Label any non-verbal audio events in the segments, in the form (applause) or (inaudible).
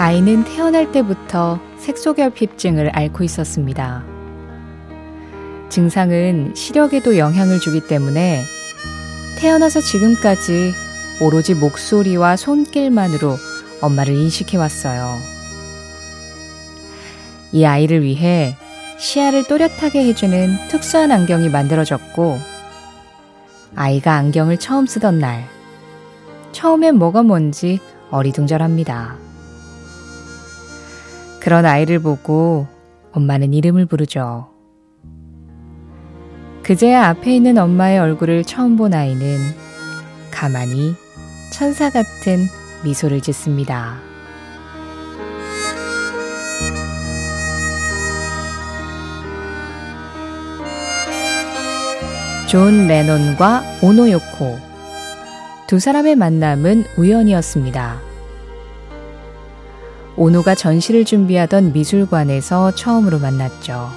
아이는 태어날 때부터 색소결핍증을 앓고 있었습니다. 증상은 시력에도 영향을 주기 때문에 태어나서 지금까지 오로지 목소리와 손길만으로 엄마를 인식해왔어요. 이 아이를 위해 시야를 또렷하게 해주는 특수한 안경이 만들어졌고, 아이가 안경을 처음 쓰던 날, 처음엔 뭐가 뭔지 어리둥절합니다. 그런 아이를 보고 엄마는 이름을 부르죠. 그제야 앞에 있는 엄마의 얼굴을 처음 본 아이는 가만히 천사 같은 미소를 짓습니다. 존 레논과 오노요코. 두 사람의 만남은 우연이었습니다. 오노가 전시를 준비하던 미술관에서 처음으로 만났죠.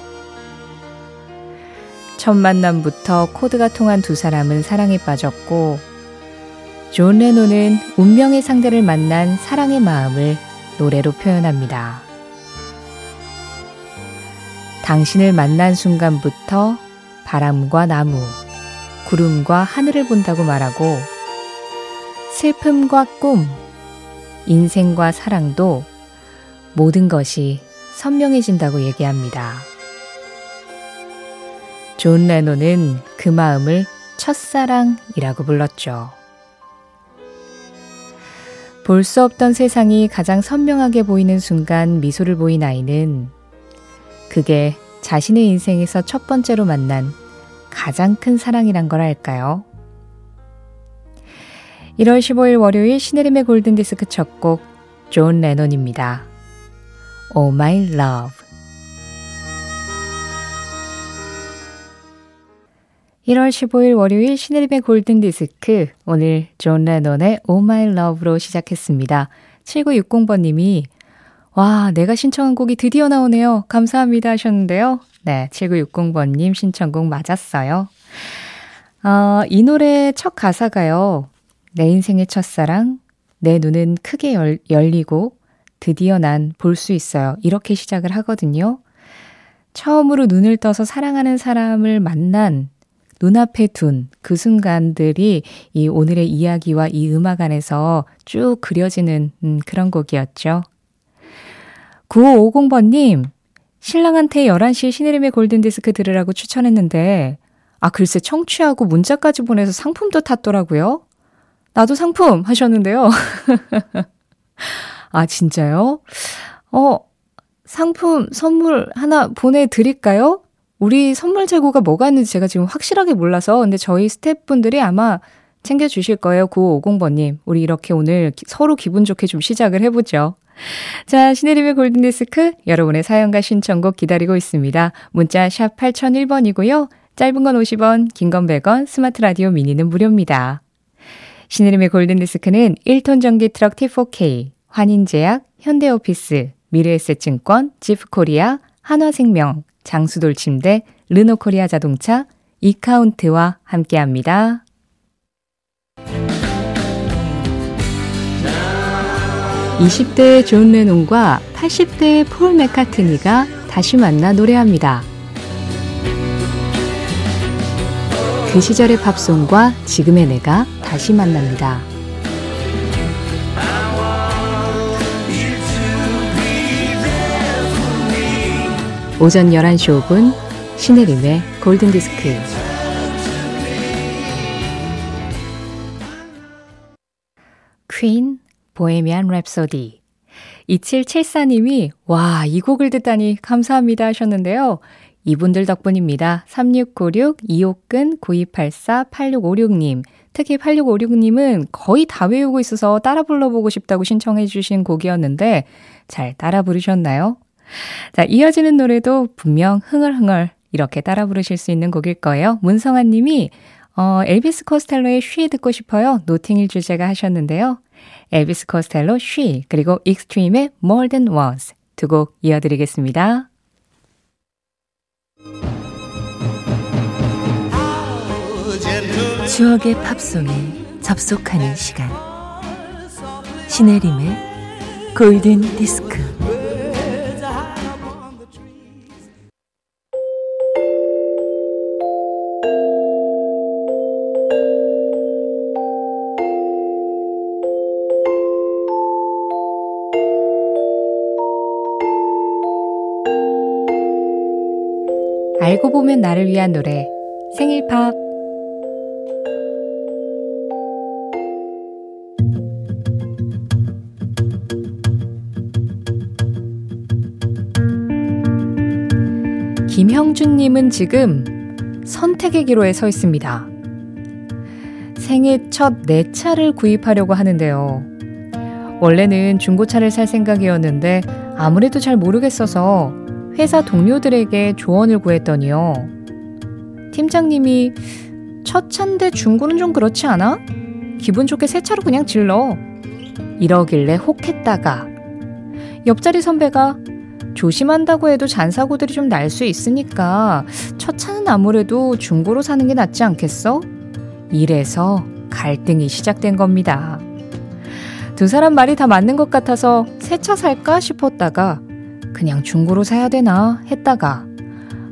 첫 만남부터 코드가 통한 두 사람은 사랑에 빠졌고, 존 레논은 운명의 상대를 만난 사랑의 마음을 노래로 표현합니다. 당신을 만난 순간부터 바람과 나무, 구름과 하늘을 본다고 말하고 슬픔과 꿈, 인생과 사랑도 모든 것이 선명해진다고 얘기합니다. 존 레논은 그 마음을 첫사랑이라고 불렀죠. 볼 수 없던 세상이 가장 선명하게 보이는 순간 미소를 보인 아이는 그게 자신의 인생에서 첫 번째로 만난 가장 큰 사랑이란 걸 알까요? 1월 15일 월요일 신혜림의 골든디스크 첫 곡, 존 레논입니다. Oh My Love. 1월 15일 월요일 신혜림의 골든디스크, 오늘 존 레논의 Oh My Love로 시작했습니다. 7960번님이 와, 내가 신청한 곡이 드디어 나오네요. 감사합니다 하셨는데요. 네, 7960번님 신청곡 맞았어요. 어, 이 노래 첫 가사가요. 내 인생의 첫사랑, 내 눈은 크게 열, 열리고 드디어 난 볼 수 있어요. 이렇게 시작을 하거든요. 처음으로 눈을 떠서 사랑하는 사람을 만난 눈앞에 둔 그 순간들이 이 오늘의 이야기와 이 음악 안에서 쭉 그려지는 음, 그런 곡이었죠. 9550번님, 신랑한테 11시에 신혜림의 골든디스크 들으라고 추천했는데, 아, 글쎄, 청취하고 문자까지 보내서 상품도 탔더라고요. 나도 상품 하셨는데요. (laughs) 아, 진짜요? 어, 상품, 선물 하나 보내드릴까요? 우리 선물 재고가 뭐가 있는지 제가 지금 확실하게 몰라서, 근데 저희 스태프분들이 아마 챙겨주실 거예요. 9550번님. 우리 이렇게 오늘 서로 기분 좋게 좀 시작을 해보죠. 자, 신혜림의 골든디스크 여러분의 사연과 신청곡 기다리고 있습니다. 문자 샵 8001번이고요. 짧은 건 50원, 긴 건 100원, 스마트 라디오 미니는 무료입니다. 신혜림의 골든디스크는 1톤 전기 트럭 T4K, 환인제약, 현대오피스, 미래에셋증권, 지프코리아, 한화생명, 장수돌침대, 르노코리아 자동차, 이카운트와 함께합니다. 20대의 존 레논과 80대의 폴 맥카트니가 다시 만나 노래합니다. 그 시절의 팝송과 지금의 내가 다시 만납니다. 오전 11시 5분 신혜림의 골든디스크 퀸 보헤미안 랩소디. 2774님이, 와, 이 곡을 듣다니 감사합니다 하셨는데요. 이분들 덕분입니다. 3696, 이옥근, 9284, 8656님. 특히 8656님은 거의 다 외우고 있어서 따라 불러보고 싶다고 신청해 주신 곡이었는데, 잘 따라 부르셨나요? 자, 이어지는 노래도 분명 흥얼흥얼 이렇게 따라 부르실 수 있는 곡일 거예요. 문성환 님이, 어, 엘비스 코스텔로의 She 듣고 싶어요. 노팅힐 주제가 하셨는데요. 엘비스 코스텔로 She 그리고 익스트림의 More Than Words 두 곡 이어드리겠습니다. 추억의 팝송에 접속하는 시간 신혜림의 골든 디스크. 알고 보면 나를 위한 노래 생일 팝 김형준님은 지금 선택의 기로에 서 있습니다. 생애 첫 내 차를 구입하려고 하는데요. 원래는 중고차를 살 생각이었는데 아무래도 잘 모르겠어서 회사 동료들에게 조언을 구했더니요. 팀장님이 첫 차인데 중고는 좀 그렇지 않아? 기분 좋게 새 차로 그냥 질러. 이러길래 혹했다가 옆자리 선배가 조심한다고 해도 잔사고들이 좀 날 수 있으니까 첫 차는 아무래도 중고로 사는 게 낫지 않겠어? 이래서 갈등이 시작된 겁니다. 두 사람 말이 다 맞는 것 같아서 새 차 살까 싶었다가 그냥 중고로 사야 되나 했다가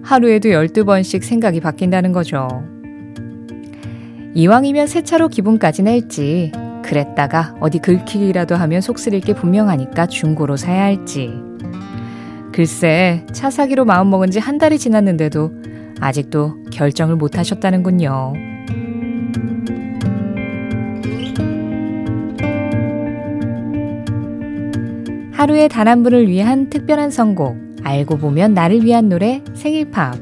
하루에도 12번씩 생각이 바뀐다는 거죠. 이왕이면 새 차로 기분까지 낼지, 그랬다가 어디 긁히기라도 하면 속 쓰릴 게 분명하니까 중고로 사야 할지. 글쎄, 차 사기로 마음먹은 지 한 달이 지났는데도 아직도 결정을 못 하셨다는군요. 하루에 단 한 분을 위한 특별한 선곡, 알고 보면 나를 위한 노래 생일 팝.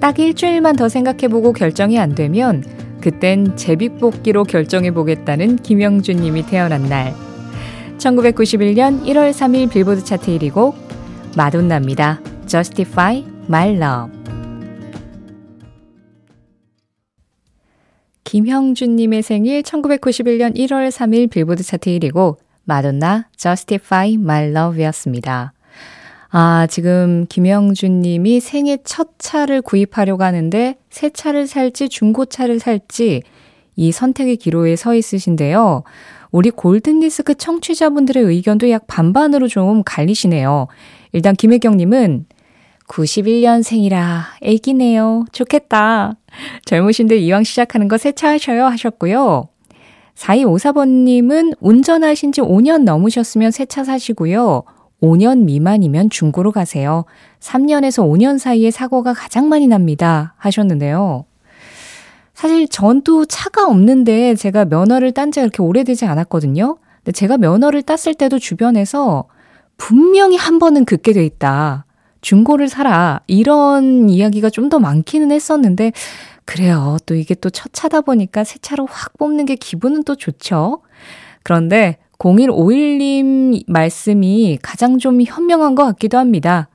딱 일주일만 더 생각해보고 결정이 안 되면 그땐 제비뽑기로 결정해보겠다는 김영준 님이 태어난 날. 1991년 1월 3일 빌보드 차트 1위 곡 마돈나입니다. Justify My Love. 김형준님의 생일 1991년 1월 3일 빌보드 차트 1위고 마돈나 Justify My Love였습니다. 아, 지금 김영준 님이 생애 첫 차를 구입하려고 하는데 새 차를 살지 중고차를 살지 이 선택의 기로에 서 있으신데요. 우리 골든디스크 청취자분들의 의견도 약 반반으로 좀 갈리시네요. 일단 김혜경 님은 91년생이라 애기네요. 좋겠다. 젊으신데 이왕 시작하는 거새차 하셔요 하셨고요. 4254번님은 운전하신 지 5년 넘으셨으면 새 차 사시고요. 5년 미만이면 중고로 가세요. 3년에서 5년 사이에 사고가 가장 많이 납니다. 하셨는데요. 사실 전도 차가 없는데 제가 면허를 딴 지가 그렇게 오래되지 않았거든요. 근데 제가 면허를 땄을 때도 주변에서 분명히 한 번은 긋게 돼 있다. 중고를 사라. 이런 이야기가 좀 더 많기는 했었는데 그래요. 또 이게 또 첫 차다 보니까 새 차로 확 뽑는 게 기분은 또 좋죠. 그런데 0151님 말씀이 가장 좀 현명한 것 같기도 합니다.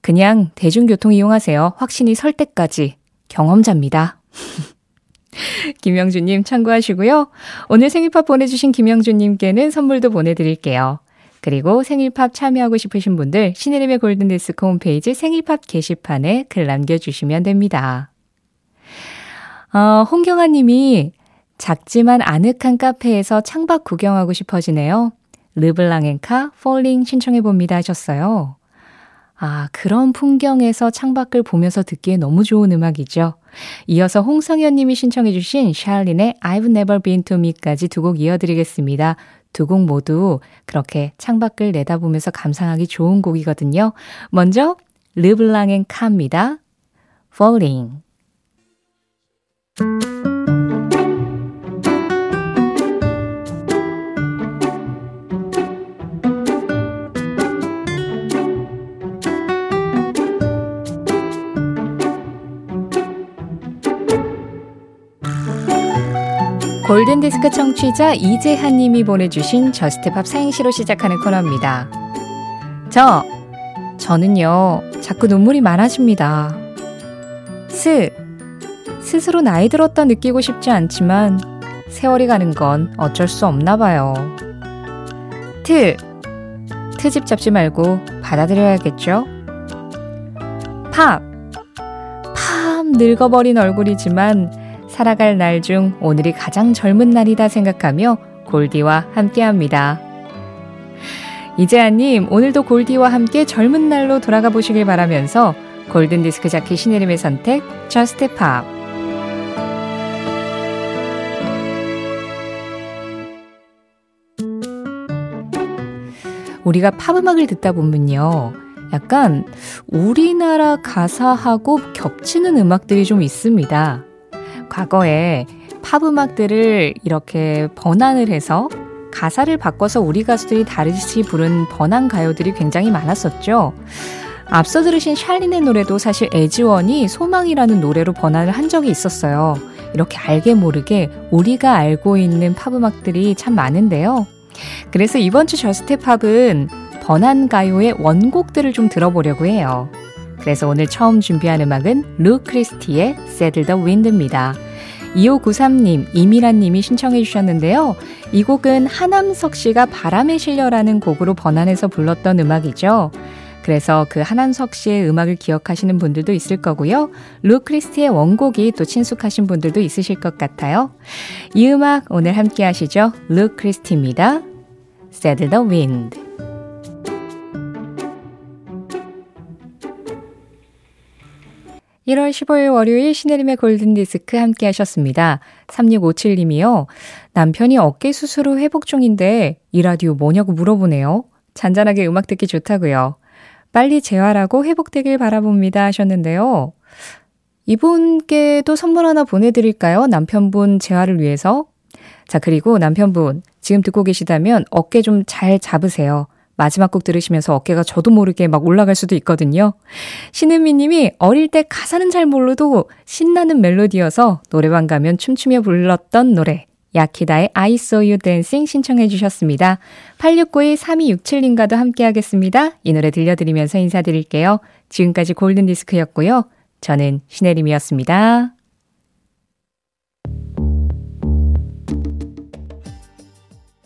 그냥 대중교통 이용하세요. 확신이 설 때까지 경험자입니다. (laughs) 김영주님 참고하시고요. 오늘 생일팝 보내주신 김영주님께는 선물도 보내드릴게요. 그리고 생일팝 참여하고 싶으신 분들 신혜림의 골든디스크 홈페이지 생일팝 게시판에 글 남겨주시면 됩니다. 어, 홍경아 님이 작지만 아늑한 카페에서 창밖 구경하고 싶어지네요. 르블랑앤카 Falling 신청해 봅니다 하셨어요. 아, 그런 풍경에서 창밖을 보면서 듣기에 너무 좋은 음악이죠. 이어서 홍성현 님이 신청해 주신 샬린의 I've Never Been to Me까지 두 곡 이어드리겠습니다. 두 곡 모두 그렇게 창밖을 내다보면서 감상하기 좋은 곡이거든요. 먼저 르블랑앤 카입니다. Falling 골든디스크 청취자 이재한 님이 보내주신 Just Pop 사행시로 시작하는 코너입니다. 저, 저는요, 자꾸 눈물이 많아집니다. 스, 스스로 나이 들었다 느끼고 싶지 않지만 세월이 가는 건 어쩔 수 없나 봐요. 트. 트집 잡지 말고 받아들여야겠죠? 팝. 팝 늙어버린 얼굴이지만 살아갈 날 중 오늘이 가장 젊은 날이다 생각하며 골디와 함께 합니다. 이재아님, 오늘도 골디와 함께 젊은 날로 돌아가 보시길 바라면서 골든디스크 자켓 신혜림의 선택, 팝. 우리가 팝음악을 듣다 보면요. 약간 우리나라 가사하고 겹치는 음악들이 좀 있습니다. 과거에 팝 음악들을 이렇게 번안을 해서 가사를 바꿔서 우리 가수들이 다르시 부른 번안 가요들이 굉장히 많았었죠. 앞서 들으신 샬린의 노래도 사실 에지원이 소망이라는 노래로 번안을 한 적이 있었어요. 이렇게 알게 모르게 우리가 알고 있는 팝 음악들이 참 많은데요. 그래서 이번 주 Just Pop은 번안 가요의 원곡들을 좀 들어보려고 해요. 그래서 오늘 처음 준비한 음악은 루 크리스티의 Saddle the Wind입니다. 2593님, 이미란님이 신청해 주셨는데요. 이 곡은 하남석 씨가 바람에 실려라는 곡으로 번안해서 불렀던 음악이죠. 그래서 그 하남석 씨의 음악을 기억하시는 분들도 있을 거고요. 루 크리스티의 원곡이 또 친숙하신 분들도 있으실 것 같아요. 이 음악 오늘 함께 하시죠. 루 크리스티입니다. Settle the Wind. 1월 15일 월요일 신혜림의 골든디스크 함께 하셨습니다. 3657님이요. 남편이 어깨 수술 후 회복 중인데 이 라디오 뭐냐고 물어보네요. 잔잔하게 음악 듣기 좋다고요. 빨리 재활하고 회복되길 바라봅니다 하셨는데요. 이분께도 선물 하나 보내드릴까요? 남편분 재활을 위해서. 자, 그리고 남편분 지금 듣고 계시다면 어깨 좀 잘 잡으세요. 마지막 곡 들으시면서 어깨가 저도 모르게 막 올라갈 수도 있거든요. 신은미 님이 어릴 때 가사는 잘 몰라도 신나는 멜로디여서 노래방 가면 춤추며 불렀던 노래. 야키다의 I saw you dancing 신청해 주셨습니다. 8692-3267님과도 함께 하겠습니다. 이 노래 들려드리면서 인사드릴게요. 지금까지 골든디스크였고요. 저는 신혜림이었습니다.